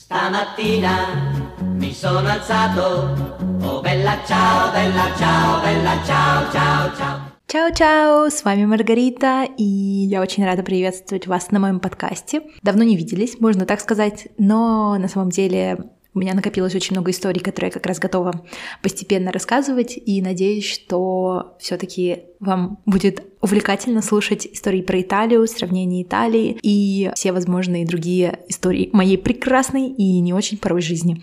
Stamattina mi sono alzato, oh bella ciao, bella ciao, bella ciao, ciao, ciao. Чао-чао, с вами Маргарита, и я очень рада приветствовать вас на моем подкасте. Давно не виделись, можно так сказать, но на самом деле у меня накопилось очень много историй, которые я как раз готова постепенно рассказывать, и надеюсь, что все-таки вам будет увлекательно слушать истории про Италию, сравнение Италии и все возможные другие истории моей прекрасной и не очень порой жизни.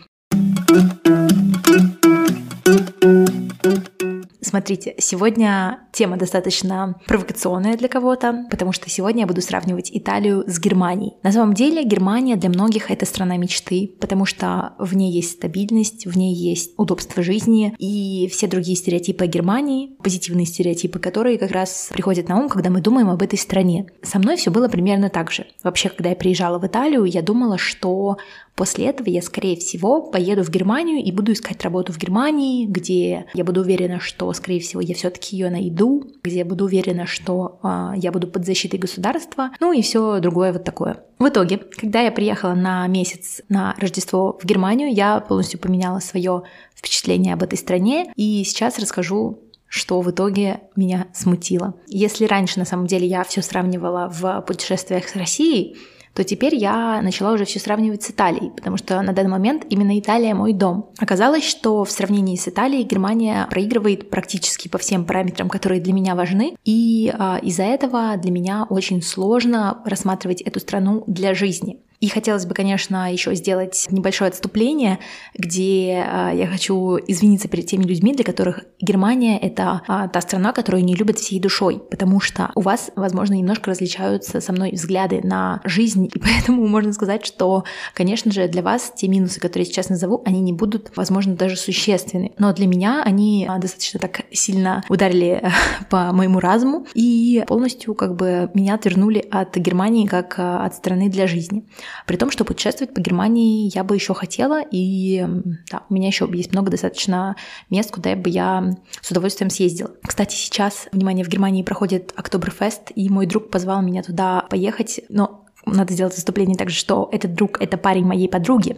Смотрите, сегодня тема достаточно провокационная для кого-то, потому что сегодня я буду сравнивать Италию с Германией. На самом деле Германия для многих это страна мечты, потому что в ней есть стабильность, в ней есть удобство жизни и все другие стереотипы о Германии, позитивные стереотипы, которые как раз приходят на ум, когда мы думаем об этой стране. Со мной все было примерно так же. Вообще, когда я приезжала в Италию, я думала, что После этого я, скорее всего, поеду в Германию и буду искать работу в Германии, где я буду уверена, что, скорее всего, я все-таки ее найду, где я буду уверена, что э, я буду под защитой государства, ну и все другое вот такое. В итоге, когда я приехала на месяц на Рождество в Германию, я полностью поменяла свое впечатление об этой стране, и сейчас расскажу что в итоге меня смутило. Если раньше, на самом деле, я все сравнивала в путешествиях с Россией, то теперь я начала уже все сравнивать с Италией, потому что на данный момент именно Италия мой дом. Оказалось, что в сравнении с Италией Германия проигрывает практически по всем параметрам, которые для меня важны, и а, из-за этого для меня очень сложно рассматривать эту страну для жизни. И хотелось бы, конечно, еще сделать небольшое отступление, где э, я хочу извиниться перед теми людьми, для которых Германия — это э, та страна, которую не любят всей душой, потому что у вас, возможно, немножко различаются со мной взгляды на жизнь, и поэтому можно сказать, что, конечно же, для вас те минусы, которые я сейчас назову, они не будут, возможно, даже существенны. Но для меня они э, достаточно так сильно ударили по моему разуму и полностью как бы меня отвернули от Германии как от страны для жизни. При том, что путешествовать по Германии я бы еще хотела, и да, у меня еще есть много достаточно мест, куда бы я с удовольствием съездила. Кстати, сейчас, внимание, в Германии проходит Октоберфест, и мой друг позвал меня туда поехать, но надо сделать выступление также, что этот друг — это парень моей подруги,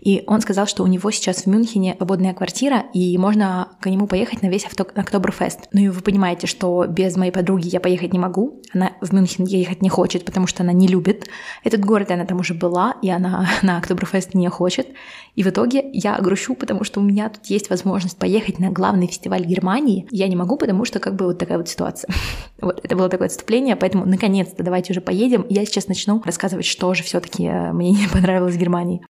и он сказал, что у него сейчас в Мюнхене свободная квартира, и можно к нему поехать на весь Октоберфест. Ну и вы понимаете, что без моей подруги я поехать не могу, она в Мюнхен ехать не хочет, потому что она не любит этот город, и она там уже была, и она на Октоберфест не хочет. И в итоге я грущу, потому что у меня тут есть возможность поехать на главный фестиваль Германии. Я не могу, потому что как бы вот такая вот ситуация. Вот, это было такое отступление, поэтому наконец-то давайте уже поедем. Я сейчас начну рассказывать, что же все-таки э, мне не понравилось в Германии.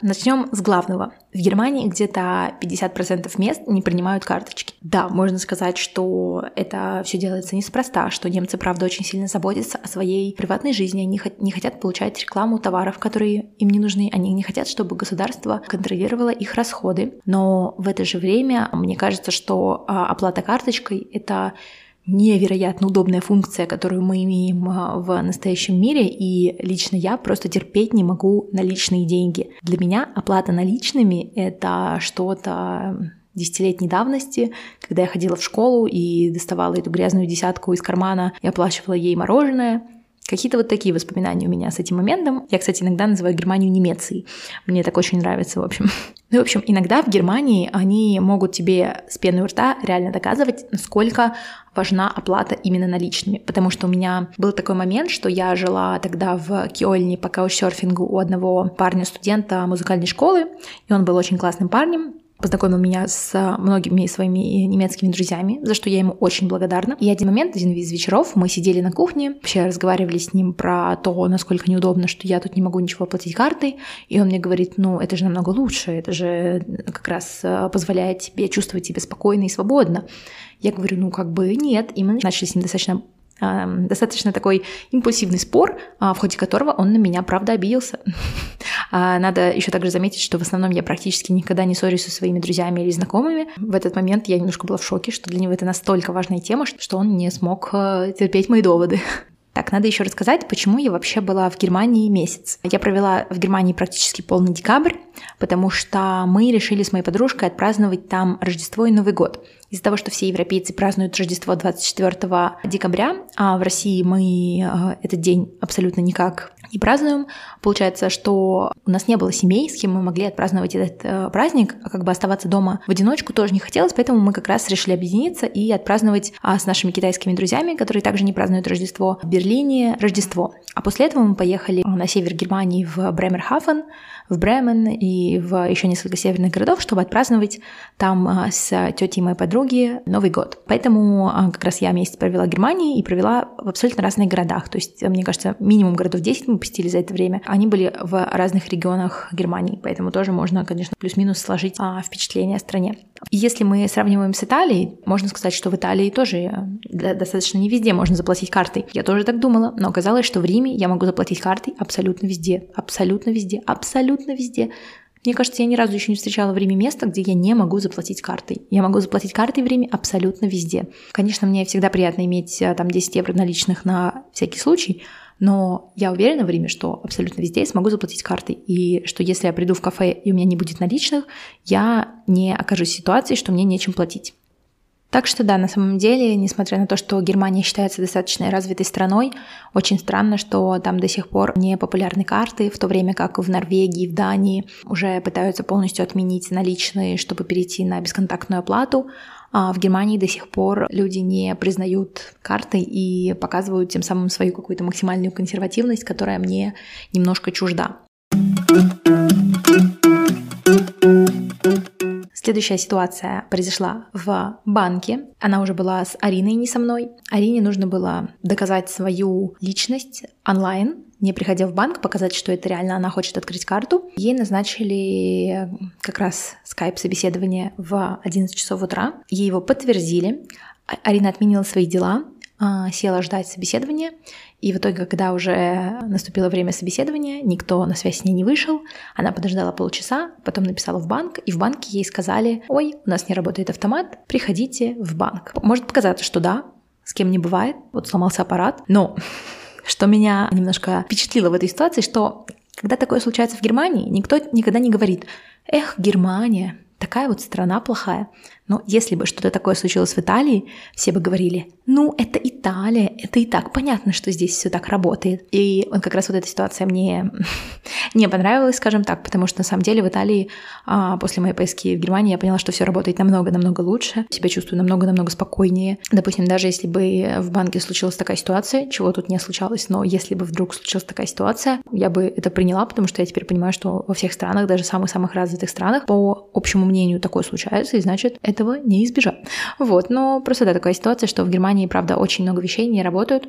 Начнем с главного. В Германии где-то 50% мест не принимают карточки. Да, можно сказать, что это все делается неспроста, что немцы, правда, очень сильно заботятся о своей приватной жизни. Они не хотят получать рекламу товаров, которые им не нужны. Они не хотят, чтобы государство контролировало их расходы. Но в это же время мне кажется, что а, оплата карточкой — это невероятно удобная функция, которую мы имеем а, в настоящем мире, и лично я просто терпеть не могу наличные деньги. Для меня оплата наличными — это что-то десятилетней давности, когда я ходила в школу и доставала эту грязную десятку из кармана и оплачивала ей мороженое. Какие-то вот такие воспоминания у меня с этим моментом. Я, кстати, иногда называю Германию Немецией. Мне так очень нравится, в общем. Ну, в общем, иногда в Германии они могут тебе с пеной у рта реально доказывать, насколько важна оплата именно наличными. Потому что у меня был такой момент, что я жила тогда в Киольне по каучсерфингу у одного парня-студента музыкальной школы, и он был очень классным парнем, познакомил меня с многими своими немецкими друзьями, за что я ему очень благодарна. И один момент, один из вечеров, мы сидели на кухне, вообще разговаривали с ним про то, насколько неудобно, что я тут не могу ничего оплатить картой, и он мне говорит, ну, это же намного лучше, это же как раз э, позволяет тебе чувствовать себя спокойно и свободно. Я говорю, ну, как бы нет, и мы начали с ним достаточно достаточно такой импульсивный спор, а, в ходе которого он на меня, правда, обиделся. А, надо еще также заметить, что в основном я практически никогда не ссорюсь со своими друзьями или знакомыми. В этот момент я немножко была в шоке, что для него это настолько важная тема, что он не смог э, терпеть мои доводы. Так, надо еще рассказать, почему я вообще была в Германии месяц. Я провела в Германии практически полный декабрь, потому что мы решили с моей подружкой отпраздновать там Рождество и Новый год. Из-за того, что все европейцы празднуют Рождество 24 декабря, а в России мы э, этот день абсолютно никак не празднуем, получается, что у нас не было семей, с кем мы могли отпраздновать этот э, праздник, а как бы оставаться дома в одиночку тоже не хотелось, поэтому мы как раз решили объединиться и отпраздновать а, с нашими китайскими друзьями, которые также не празднуют Рождество, в Берлине Рождество. А после этого мы поехали на север Германии в Бремерхафен, в Бремен и в еще несколько северных городов, чтобы отпраздновать там с тетей моей подруги Новый год. Поэтому а, как раз я месяц провела в Германии и провела в абсолютно разных городах. То есть, мне кажется, минимум городов 10 мы посетили за это время. Они были в разных регионах Германии, поэтому тоже можно, конечно, плюс-минус сложить а, впечатление о стране. Если мы сравниваем с Италией, можно сказать, что в Италии тоже достаточно не везде можно заплатить картой. Я тоже так думала, но оказалось, что в Риме я могу заплатить картой абсолютно везде, абсолютно везде, абсолютно везде. Мне кажется, я ни разу еще не встречала в Риме места, где я не могу заплатить картой. Я могу заплатить картой в Риме абсолютно везде. Конечно, мне всегда приятно иметь э, там 10 евро наличных на всякий случай, но я уверена в Риме, что абсолютно везде я смогу заплатить картой. И что если я приду в кафе и у меня не будет наличных, я не окажусь в ситуации, что мне нечем платить. Так что да, на самом деле, несмотря на то, что Германия считается достаточно развитой страной, очень странно, что там до сих пор не популярны карты, в то время как в Норвегии, в Дании уже пытаются полностью отменить наличные, чтобы перейти на бесконтактную оплату, а в Германии до сих пор люди не признают карты и показывают тем самым свою какую-то максимальную консервативность, которая мне немножко чужда. Следующая ситуация произошла в банке. Она уже была с Ариной, не со мной. Арине нужно было доказать свою личность онлайн, не приходя в банк, показать, что это реально она хочет открыть карту. Ей назначили как раз скайп-собеседование в 11 часов утра. Ей его подтвердили. А-, Арина отменила свои дела, а, села ждать собеседования, и в итоге, когда уже наступило время собеседования, никто на связь с ней не вышел, она подождала полчаса, потом написала в банк, и в банке ей сказали, ой, у нас не работает автомат, приходите в банк. Может показаться, что да, с кем не бывает, вот сломался аппарат, но что меня немножко впечатлило в этой ситуации, что когда такое случается в Германии, никто никогда не говорит, эх, Германия, такая вот страна плохая. Но если бы что-то такое случилось в Италии, все бы говорили, ну, это Италия, это и так понятно, что здесь все так работает. И вот как раз вот эта ситуация мне не понравилась, скажем так, потому что на самом деле в Италии а, после моей поездки в Германии я поняла, что все работает намного-намного лучше, себя чувствую намного-намного спокойнее. Допустим, даже если бы в банке случилась такая ситуация, чего тут не случалось, но если бы вдруг случилась такая ситуация, я бы это приняла, потому что я теперь понимаю, что во всех странах, даже самых-самых развитых странах, по общему мнению такое случается, и значит, этого не избежать. Вот, но просто да, такая ситуация, что в Германии, правда, очень много вещей не работают,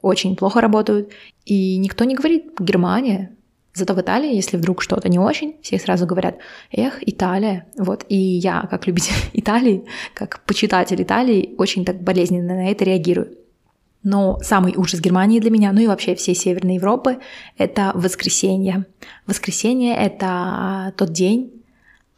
очень плохо работают, и никто не говорит «Германия», Зато в Италии, если вдруг что-то не очень, все сразу говорят, эх, Италия. Вот, и я, как любитель Италии, как почитатель Италии, очень так болезненно на это реагирую. Но самый ужас Германии для меня, ну и вообще всей Северной Европы, это воскресенье. Воскресенье — это тот день,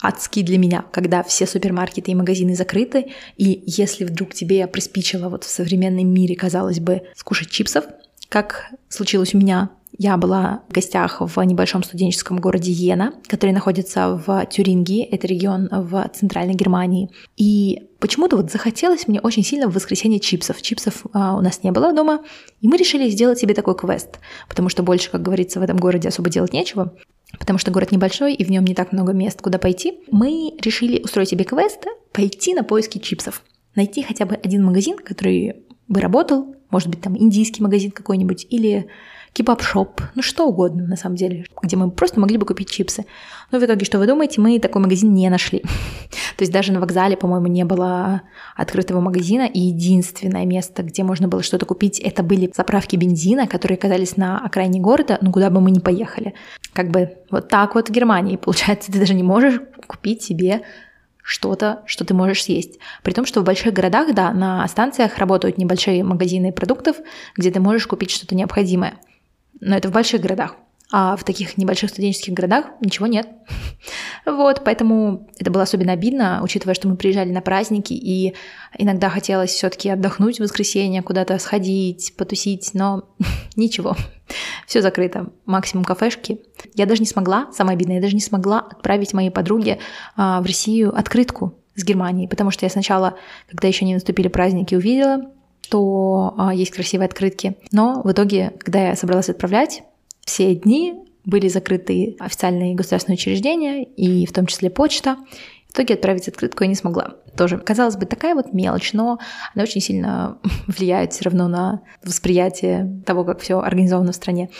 адский для меня, когда все супермаркеты и магазины закрыты, и если вдруг тебе приспичило вот в современном мире, казалось бы, скушать чипсов, как случилось у меня, я была в гостях в небольшом студенческом городе Йена, который находится в Тюрингии, это регион в центральной Германии. И почему-то вот захотелось мне очень сильно в воскресенье чипсов. Чипсов а, у нас не было дома, и мы решили сделать себе такой квест, потому что больше, как говорится, в этом городе особо делать нечего потому что город небольшой и в нем не так много мест, куда пойти, мы решили устроить себе квест, пойти на поиски чипсов. Найти хотя бы один магазин, который бы работал, может быть, там индийский магазин какой-нибудь, или кебаб-шоп, ну что угодно на самом деле, где мы просто могли бы купить чипсы. Но в итоге, что вы думаете, мы такой магазин не нашли. То есть даже на вокзале, по-моему, не было открытого магазина, и единственное место, где можно было что-то купить, это были заправки бензина, которые оказались на окраине города, но куда бы мы ни поехали. Как бы вот так вот в Германии. Получается, ты даже не можешь купить себе что-то, что ты можешь съесть. При том, что в больших городах, да, на станциях работают небольшие магазины продуктов, где ты можешь купить что-то необходимое. Но это в больших городах. А в таких небольших студенческих городах ничего нет. Вот, поэтому это было особенно обидно, учитывая, что мы приезжали на праздники, и иногда хотелось все-таки отдохнуть в воскресенье, куда-то сходить, потусить, но ничего, все закрыто, максимум кафешки. Я даже не смогла, самое обидное, я даже не смогла отправить моей подруге а, в Россию открытку с Германией, потому что я сначала, когда еще не наступили праздники, увидела, что а, есть красивые открытки. Но в итоге, когда я собралась отправлять, все дни были закрыты официальные государственные учреждения, и в том числе почта. В итоге отправить открытку я не смогла. Тоже, казалось бы, такая вот мелочь, но она очень сильно влияет все равно на восприятие того, как все организовано в стране.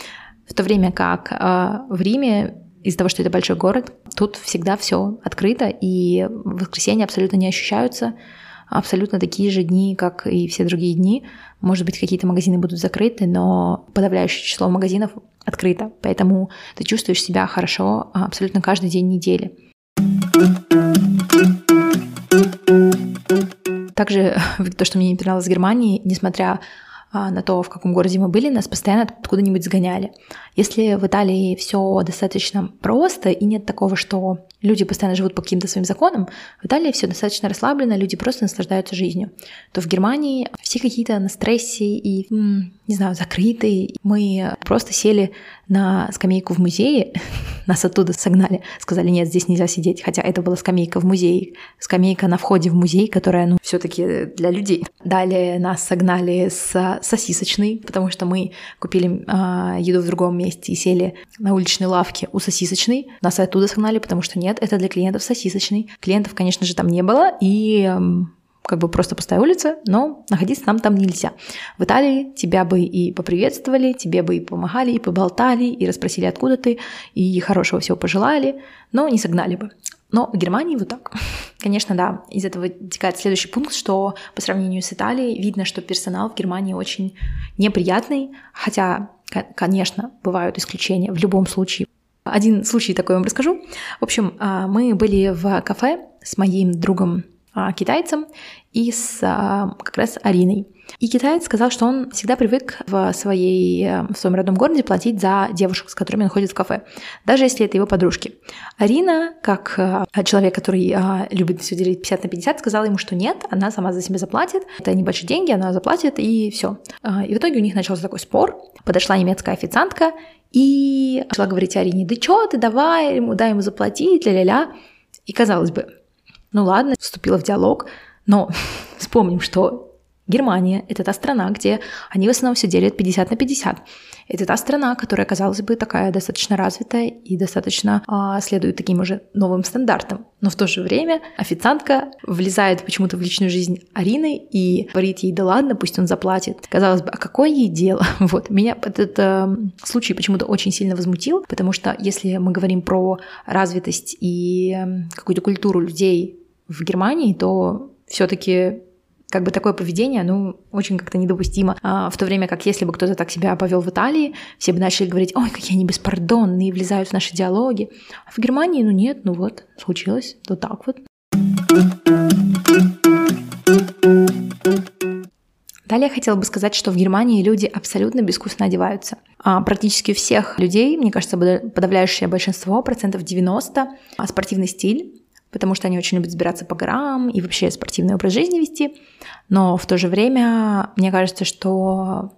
В то время как э, в Риме из-за того, что это большой город, тут всегда все открыто, и воскресенья абсолютно не ощущаются абсолютно такие же дни, как и все другие дни. Может быть, какие-то магазины будут закрыты, но подавляющее число магазинов открыто. Поэтому ты чувствуешь себя хорошо абсолютно каждый день недели. Также то, что мне не понравилось в Германии, несмотря а, на то, в каком городе мы были, нас постоянно откуда-нибудь сгоняли. Если в Италии все достаточно просто и нет такого, что люди постоянно живут по каким-то своим законам, в Италии все достаточно расслаблено, люди просто наслаждаются жизнью, то в Германии все какие-то на стрессе и, не знаю, закрытые. Мы просто сели на скамейку в музее, нас оттуда согнали, сказали, нет, здесь нельзя сидеть, хотя это была скамейка в музее, скамейка на входе в музей, которая, ну, все таки для людей. Далее нас согнали с сосисочной, потому что мы купили э, еду в другом месте и сели на уличной лавке у сосисочной. Нас оттуда согнали, потому что нет, это для клиентов сосисочной. Клиентов, конечно же, там не было, и как бы просто пустая улица, но находиться нам там нельзя. В Италии тебя бы и поприветствовали, тебе бы и помогали, и поболтали, и расспросили, откуда ты, и хорошего всего пожелали, но не согнали бы. Но в Германии вот так. Конечно, да, из этого вытекает следующий пункт, что по сравнению с Италией видно, что персонал в Германии очень неприятный, хотя, конечно, бывают исключения в любом случае. Один случай такой вам расскажу. В общем, а, мы были в кафе с моим другом китайцем и с а, как раз Ариной. И китаец сказал, что он всегда привык в, своей, э, в своем родном городе платить за девушек, с которыми он ходит в кафе, даже если это его подружки. Арина, как э, человек, который а, любит все делить 50 на 50, сказала ему, что нет, она сама за себя заплатит, это небольшие деньги, она заплатит, и все. И в итоге у них начался такой спор. Подошла немецкая официантка и начала говорить Арине, да что ты, давай ему, дай ему заплатить, ля-ля-ля. И казалось бы, ну ладно, вступила в диалог, но вспомним, что Германия — это та страна, где они в основном все делят 50 на 50. Это та страна, которая, казалось бы, такая достаточно развитая и достаточно а, следует таким уже новым стандартам. Но в то же время официантка влезает почему-то в личную жизнь Арины и говорит ей, да ладно, пусть он заплатит. Казалось бы, а какое ей дело? Вот, меня этот э, случай почему-то очень сильно возмутил, потому что если мы говорим про развитость и э, какую-то культуру людей в Германии, то все-таки как бы такое поведение, ну, очень как-то недопустимо. А, в то время как если бы кто-то так себя повел в Италии, все бы начали говорить, ой, какие они беспардонные, влезают в наши диалоги. А в Германии, ну нет, ну вот, случилось, вот так вот. Далее я хотела бы сказать, что в Германии люди абсолютно безвкусно одеваются. А практически всех людей, мне кажется, подавляющее большинство, процентов 90, а спортивный стиль потому что они очень любят сбираться по горам и вообще спортивный образ жизни вести. Но в то же время мне кажется, что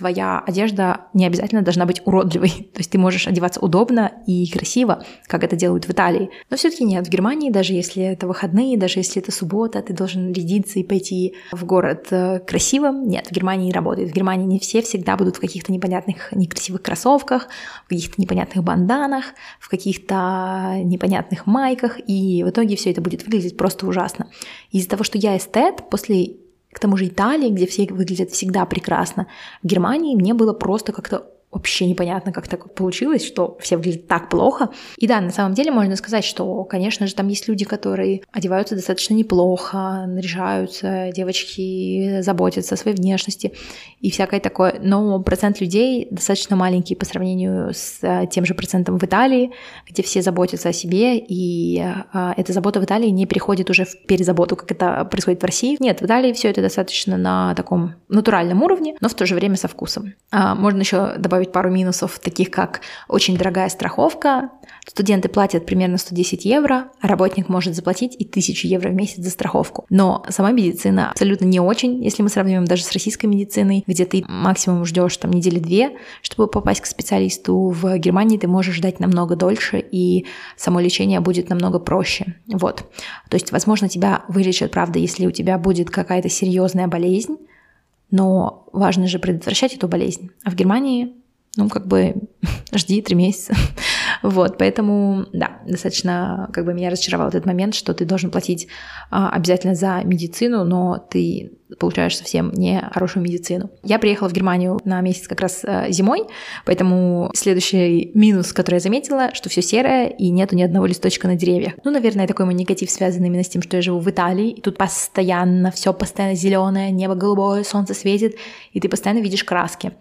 твоя одежда не обязательно должна быть уродливой. То есть ты можешь одеваться удобно и красиво, как это делают в Италии. Но все-таки нет, в Германии, даже если это выходные, даже если это суббота, ты должен рядиться и пойти в город э, красивым. Нет, в Германии не работает. В Германии не все всегда будут в каких-то непонятных, некрасивых кроссовках, в каких-то непонятных банданах, в каких-то непонятных майках, и в итоге все это будет выглядеть просто ужасно. Из-за того, что я эстет, после к тому же Италии, где все выглядят всегда прекрасно. В Германии мне было просто как-то вообще непонятно, как так получилось, что все выглядят так плохо. И да, на самом деле можно сказать, что, конечно же, там есть люди, которые одеваются достаточно неплохо, наряжаются, девочки заботятся о своей внешности и всякое такое. Но процент людей достаточно маленький по сравнению с э, тем же процентом в Италии, где все заботятся о себе, и э, эта забота в Италии не переходит уже в перезаботу, как это происходит в России. Нет, в Италии все это достаточно на таком натуральном уровне, но в то же время со вкусом. А можно еще добавить добавить пару минусов, таких как очень дорогая страховка, Студенты платят примерно 110 евро, а работник может заплатить и 1000 евро в месяц за страховку. Но сама медицина абсолютно не очень, если мы сравниваем даже с российской медициной, где ты максимум ждешь там недели две, чтобы попасть к специалисту. В Германии ты можешь ждать намного дольше, и само лечение будет намного проще. Вот. То есть, возможно, тебя вылечат, правда, если у тебя будет какая-то серьезная болезнь, но важно же предотвращать эту болезнь. А в Германии ну, как бы жди три месяца. вот, поэтому, да, достаточно, как бы меня разочаровал этот момент, что ты должен платить а, обязательно за медицину, но ты получаешь совсем не хорошую медицину. Я приехала в Германию на месяц как раз а, зимой, поэтому следующий минус, который я заметила, что все серое и нету ни одного листочка на деревьях. Ну, наверное, такой мой негатив связан именно с тем, что я живу в Италии, и тут постоянно все постоянно зеленое, небо голубое, солнце светит, и ты постоянно видишь краски.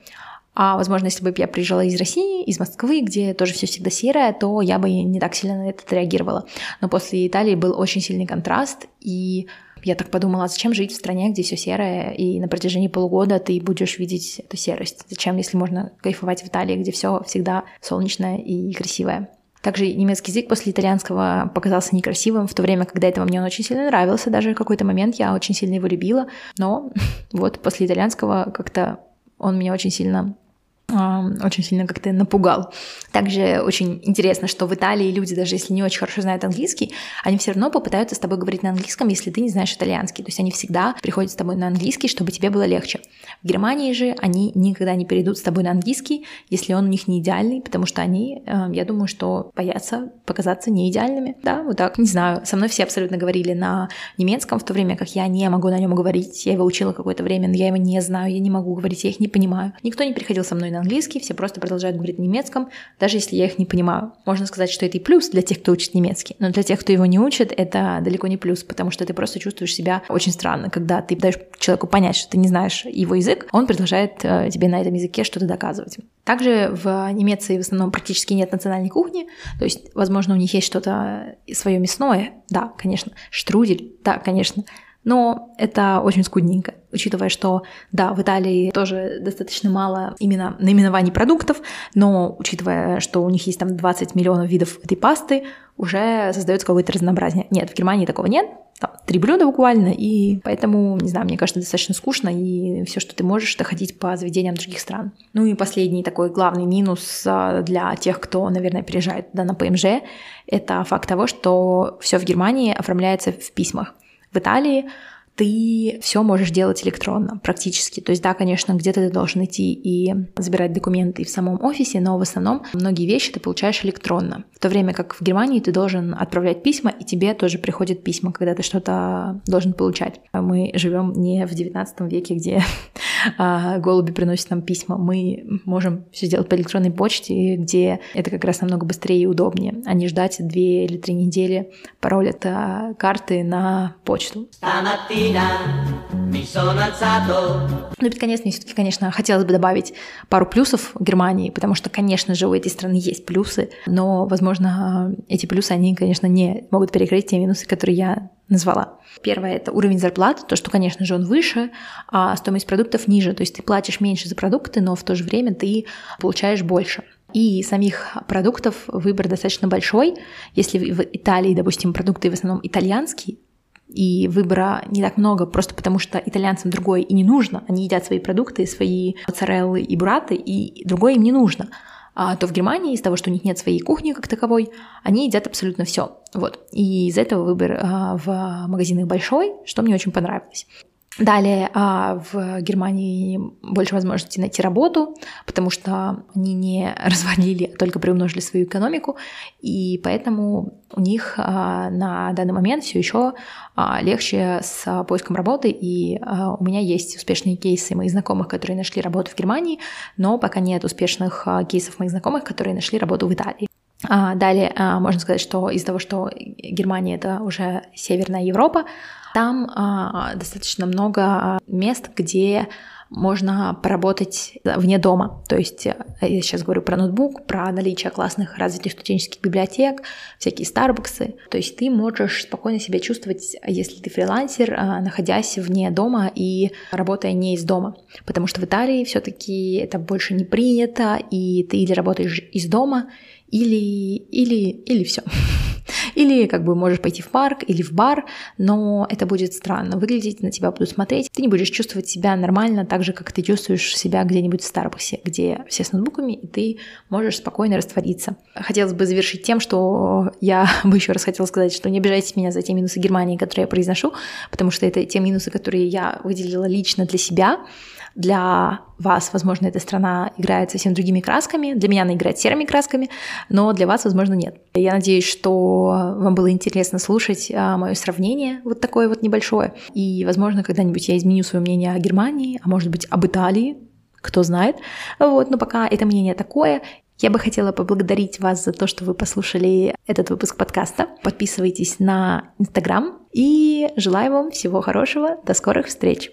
А, возможно, если бы я приезжала из России, из Москвы, где тоже все всегда серое, то я бы не так сильно на это реагировала. Но после Италии был очень сильный контраст, и я так подумала, а зачем жить в стране, где все серое, и на протяжении полугода ты будешь видеть эту серость? Зачем, если можно кайфовать в Италии, где все всегда солнечное и красивое? Также немецкий язык после итальянского показался некрасивым, в то время, когда этого мне он очень сильно нравился, даже в какой-то момент я очень сильно его любила, но вот после итальянского как-то он меня очень сильно очень сильно как-то напугал. Также очень интересно, что в Италии люди, даже если не очень хорошо знают английский, они все равно попытаются с тобой говорить на английском, если ты не знаешь итальянский. То есть они всегда приходят с тобой на английский, чтобы тебе было легче. В Германии же они никогда не перейдут с тобой на английский, если он у них не идеальный, потому что они, э, я думаю, что боятся показаться не идеальными. Да, вот так. Не знаю, со мной все абсолютно говорили на немецком, в то время как я не могу на нем говорить. Я его учила какое-то время, но я его не знаю, я не могу говорить, я их не понимаю. Никто не приходил со мной на английский, все просто продолжают говорить на немецком, даже если я их не понимаю. Можно сказать, что это и плюс для тех, кто учит немецкий, но для тех, кто его не учит, это далеко не плюс, потому что ты просто чувствуешь себя очень странно, когда ты даешь человеку понять, что ты не знаешь его язык, он продолжает э, тебе на этом языке что-то доказывать. Также в Немеции в основном практически нет национальной кухни, то есть, возможно, у них есть что-то свое мясное, да, конечно, штрудель, да, конечно, но это очень скудненько, учитывая, что, да, в Италии тоже достаточно мало именно наименований продуктов, но учитывая, что у них есть там 20 миллионов видов этой пасты, уже создается какое-то разнообразие. Нет, в Германии такого нет, там, три блюда буквально, и поэтому, не знаю, мне кажется, достаточно скучно, и все, что ты можешь, это ходить по заведениям других стран. Ну и последний такой главный минус а, для тех, кто, наверное, переезжает да, на ПМЖ, это факт того, что все в Германии оформляется в письмах. В Италии ты все можешь делать электронно практически. То есть, да, конечно, где-то ты должен идти и забирать документы в самом офисе, но в основном многие вещи ты получаешь электронно. В то время как в Германии ты должен отправлять письма, и тебе тоже приходят письма, когда ты что-то должен получать. Мы живем не в 19 веке, где а, голуби приносят нам письма. Мы можем все сделать по электронной почте, где это как раз намного быстрее и удобнее, а не ждать две или три недели пароль от а, карты на почту. Ну и под конец мне все-таки, конечно, хотелось бы добавить пару плюсов Германии, потому что, конечно же, у этой страны есть плюсы, но, возможно, эти плюсы, они, конечно, не могут перекрыть те минусы, которые я назвала. Первое — это уровень зарплат, то, что, конечно же, он выше, а стоимость продуктов ниже, то есть ты платишь меньше за продукты, но в то же время ты получаешь больше. И самих продуктов выбор достаточно большой. Если в Италии, допустим, продукты в основном итальянские, и выбора не так много, просто потому что итальянцам другое и не нужно. Они едят свои продукты, свои моцареллы и бураты, и другое им не нужно. А то в Германии из-за того, что у них нет своей кухни как таковой, они едят абсолютно все. Вот. И из-за этого выбор а, в магазинах большой, что мне очень понравилось. Далее а, в Германии больше возможностей найти работу, потому что они не развалили, а только приумножили свою экономику, и поэтому у них а, на данный момент все еще а, легче с поиском работы, и у меня есть успешные кейсы моих знакомых, которые нашли работу в Германии, но пока нет успешных кейсов моих знакомых, которые нашли работу в Италии. А, далее а, можно сказать, что из-за того, что Германия это уже Северная Европа, там а, достаточно много мест, где можно поработать вне дома. То есть э, я сейчас говорю про ноутбук, про наличие классных развитых студенческих библиотек, всякие старбуксы. То есть ты можешь спокойно себя чувствовать, если ты фрилансер, находясь вне дома и работая не из дома. Потому что в Италии все-таки это больше не принято, и ты или работаешь из дома, или, или, или все. Или как бы можешь пойти в парк или в бар, но это будет странно выглядеть, на тебя будут смотреть. Ты не будешь чувствовать себя нормально так же, как ты чувствуешь себя где-нибудь в Старбаксе, где все с ноутбуками, и ты можешь спокойно раствориться. Хотелось бы завершить тем, что я бы еще раз хотела сказать, что не обижайтесь меня за те минусы Германии, которые я произношу, потому что это те минусы, которые я выделила лично для себя. Для вас, возможно, эта страна играет совсем другими красками, для меня она играет серыми красками, но для вас, возможно, нет. Я надеюсь, что вам было интересно слушать а, мое сравнение вот такое вот небольшое, и, возможно, когда-нибудь я изменю свое мнение о Германии, а может быть, об Италии, кто знает. Вот, но пока это мнение такое, я бы хотела поблагодарить вас за то, что вы послушали этот выпуск подкаста. Подписывайтесь на Инстаграм и желаю вам всего хорошего. До скорых встреч.